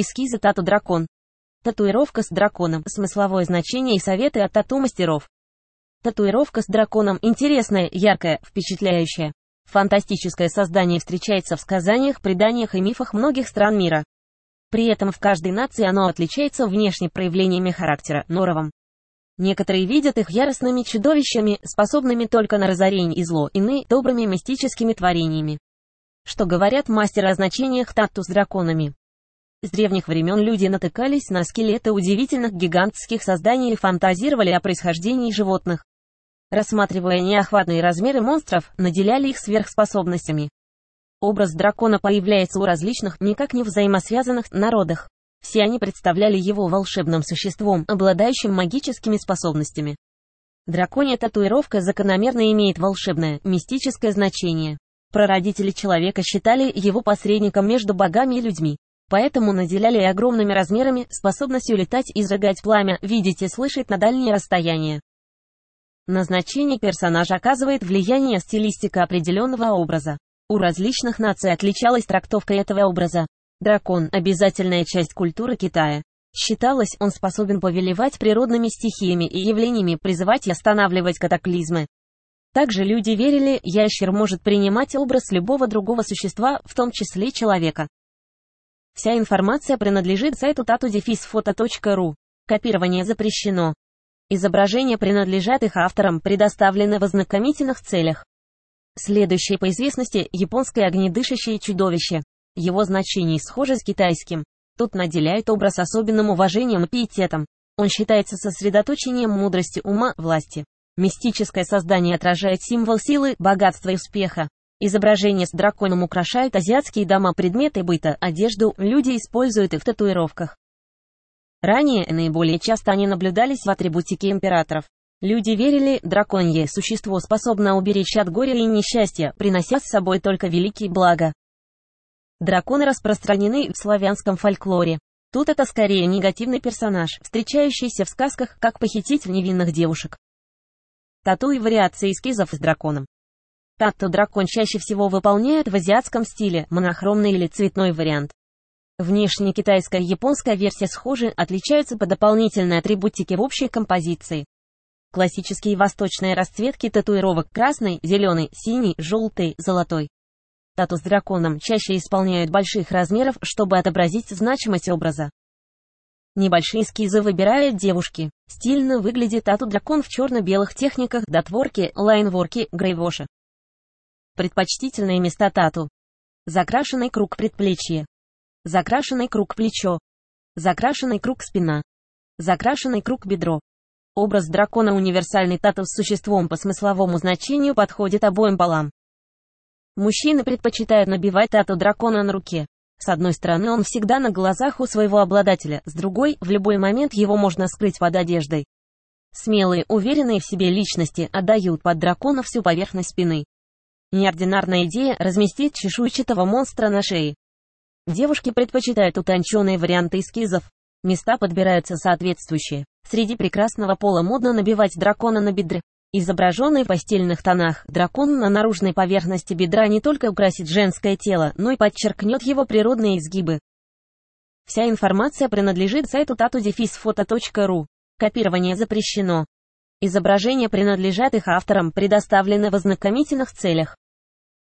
Эскизы тату-дракон. Татуировка с драконом. Смысловое значение и советы от тату-мастеров. Татуировка с драконом интересная, яркая, впечатляющая. Фантастическое создание встречается в сказаниях, преданиях и мифах многих стран мира. При этом в каждой нации оно отличается внешне проявлениями характера, норовом. Некоторые видят их яростными чудовищами, способными только на разорение и зло, иные – добрыми мистическими творениями. Что говорят мастеры о значениях тату с драконами? С древних времен люди натыкались на скелеты удивительных гигантских созданий и фантазировали о происхождении животных. Рассматривая неохватные размеры монстров, наделяли их сверхспособностями. Образ дракона появляется у различных, никак не взаимосвязанных народах. Все они представляли его волшебным существом, обладающим магическими способностями. Драконья татуировка закономерно имеет волшебное, мистическое значение. Прародители человека считали его посредником между богами и людьми. Поэтому наделяли огромными размерами, способностью летать и изрыгать пламя, видеть и слышать на дальние расстояния. Назначение персонажа оказывает влияние стилистика определенного образа. У различных наций отличалась трактовка этого образа. Дракон – обязательная часть культуры Китая. Считалось, он способен повелевать природными стихиями и явлениями, призывать и останавливать катаклизмы. Также люди верили, ящер может принимать образ любого другого существа, в том числе человека. Вся информация принадлежит сайту tatu-foto.ru. Копирование запрещено. Изображения принадлежат их авторам, предоставлены в ознакомительных целях. Следующее по известности – японское огнедышащее чудовище. Его значение схоже с китайским. Тут наделяет образ особенным уважением и пиететом. Он считается сосредоточением мудрости ума, власти. Мистическое создание отражает символ силы, богатства и успеха. Изображение с драконом украшают азиатские дома предметы быта, одежду, люди используют их в татуировках. Ранее наиболее часто они наблюдались в атрибутике императоров. Люди верили, драконье существо способно уберечь от горя и несчастья, принося с собой только великие блага. Драконы распространены в славянском фольклоре. Тут это скорее негативный персонаж, встречающийся в сказках как похититель невинных девушек. Тату и вариации эскизов с драконом. Тату-дракон чаще всего выполняют в азиатском стиле, монохромный или цветной вариант. Внешне китайская и японская версия схожи, отличаются по дополнительной атрибутике в общей композиции. Классические восточные расцветки татуировок красный, зеленый, синий, желтый, золотой. Тату с драконом чаще исполняют больших размеров, чтобы отобразить значимость образа. Небольшие эскизы выбирают девушки. Стильно выглядит тату-дракон в черно-белых техниках дотворки, лайнворки, грейвоша. Предпочтительные места тату. Закрашенный круг предплечья. Закрашенный круг плечо. Закрашенный круг спина. Закрашенный круг бедро. Образ дракона универсальный тату с существом по смысловому значению подходит обоим полам. Мужчины предпочитают набивать тату дракона на руке. С одной стороны он всегда на глазах у своего обладателя, с другой, в любой момент его можно скрыть под одеждой. Смелые, уверенные в себе личности отдают под дракона всю поверхность спины. Неординарная идея – разместить чешуйчатого монстра на шее. Девушки предпочитают утонченные варианты эскизов. Места подбираются соответствующие. Среди прекрасного пола модно набивать дракона на бедре. Изображенный в постельных тонах, дракон на наружной поверхности бедра не только украсит женское тело, но и подчеркнет его природные изгибы. Вся информация принадлежит сайту tatu-foto.ru. Копирование запрещено. Изображения принадлежат их авторам, предоставлены в ознакомительных целях.